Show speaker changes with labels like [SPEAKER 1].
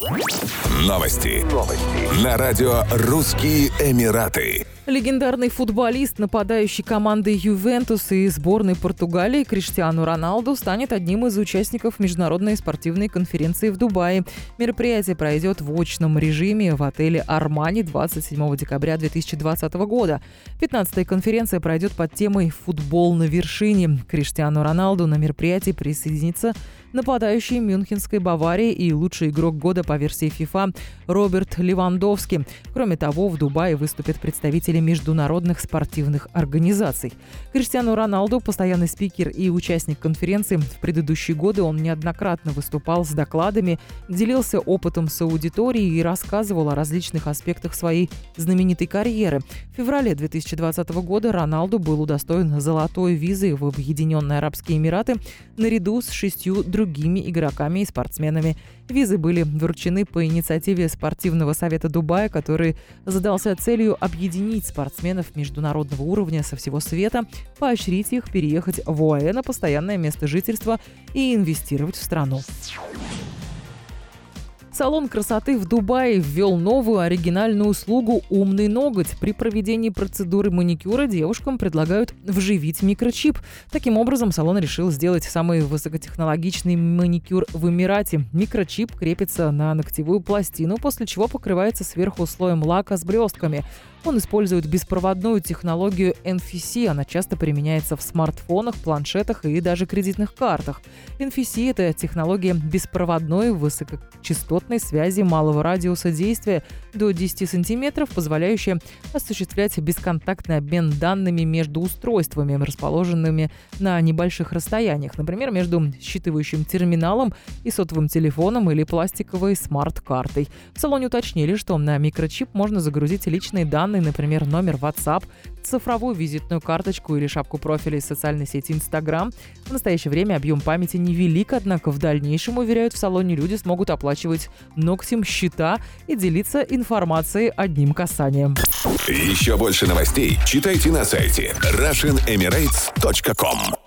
[SPEAKER 1] Новости. Новости. На радио «Русские Эмираты».
[SPEAKER 2] Легендарный футболист, нападающий команды «Ювентус» и сборной Португалии Криштиану Роналду станет одним из участников Международной спортивной конференции в Дубае. Мероприятие пройдет в очном режиме в отеле «Армани» 27 декабря 2020 года. 15-я конференция пройдет под темой «Футбол на вершине». Криштиану Роналду на мероприятии присоединится нападающий Мюнхенской Баварии и лучший игрок года по версии FIFA Роберт Левандовский. Кроме того, в Дубае выступят представители международных спортивных организаций. Криштиану Роналду – постоянный спикер и участник конференции. В предыдущие годы он неоднократно выступал с докладами, делился опытом с аудиторией и рассказывал о различных аспектах своей знаменитой карьеры. В феврале 2020 года Роналду был удостоен золотой визы в Объединенные Арабские Эмираты наряду с шестью другими игроками и спортсменами. Визы были вручены по инициативе Спортивного совета Дубая, который задался целью объединить спортсменов международного уровня со всего света, поощрить их переехать в ОАЭ на постоянное место жительства и инвестировать в страну. Салон красоты в Дубае ввел новую оригинальную услугу «Умный ноготь». При проведении процедуры маникюра девушкам предлагают вживить микрочип. Таким образом, салон решил сделать самый высокотехнологичный маникюр в Эмирате. Микрочип крепится на ногтевую пластину, после чего покрывается сверху слоем лака с блестками. Он использует беспроводную технологию NFC. Она часто применяется в смартфонах, планшетах и даже кредитных картах. NFC – это технология беспроводной высокочастотной связи малого радиуса действия до 10 сантиметров, позволяющая осуществлять бесконтактный обмен данными между устройствами, расположенными на небольших расстояниях, например, между считывающим терминалом и сотовым телефоном или пластиковой смарт-картой. В салоне уточнили, что на микрочип можно загрузить личные данные, например, номер WhatsApp, цифровую визитную карточку или шапку профиля из социальной сети Instagram. В настоящее время объем памяти невелик, однако в дальнейшем, уверяют, в салоне люди смогут оплачивать ногтем счета и делиться информацией одним касанием.
[SPEAKER 1] Еще больше новостей читайте на сайте RussianEmirates.com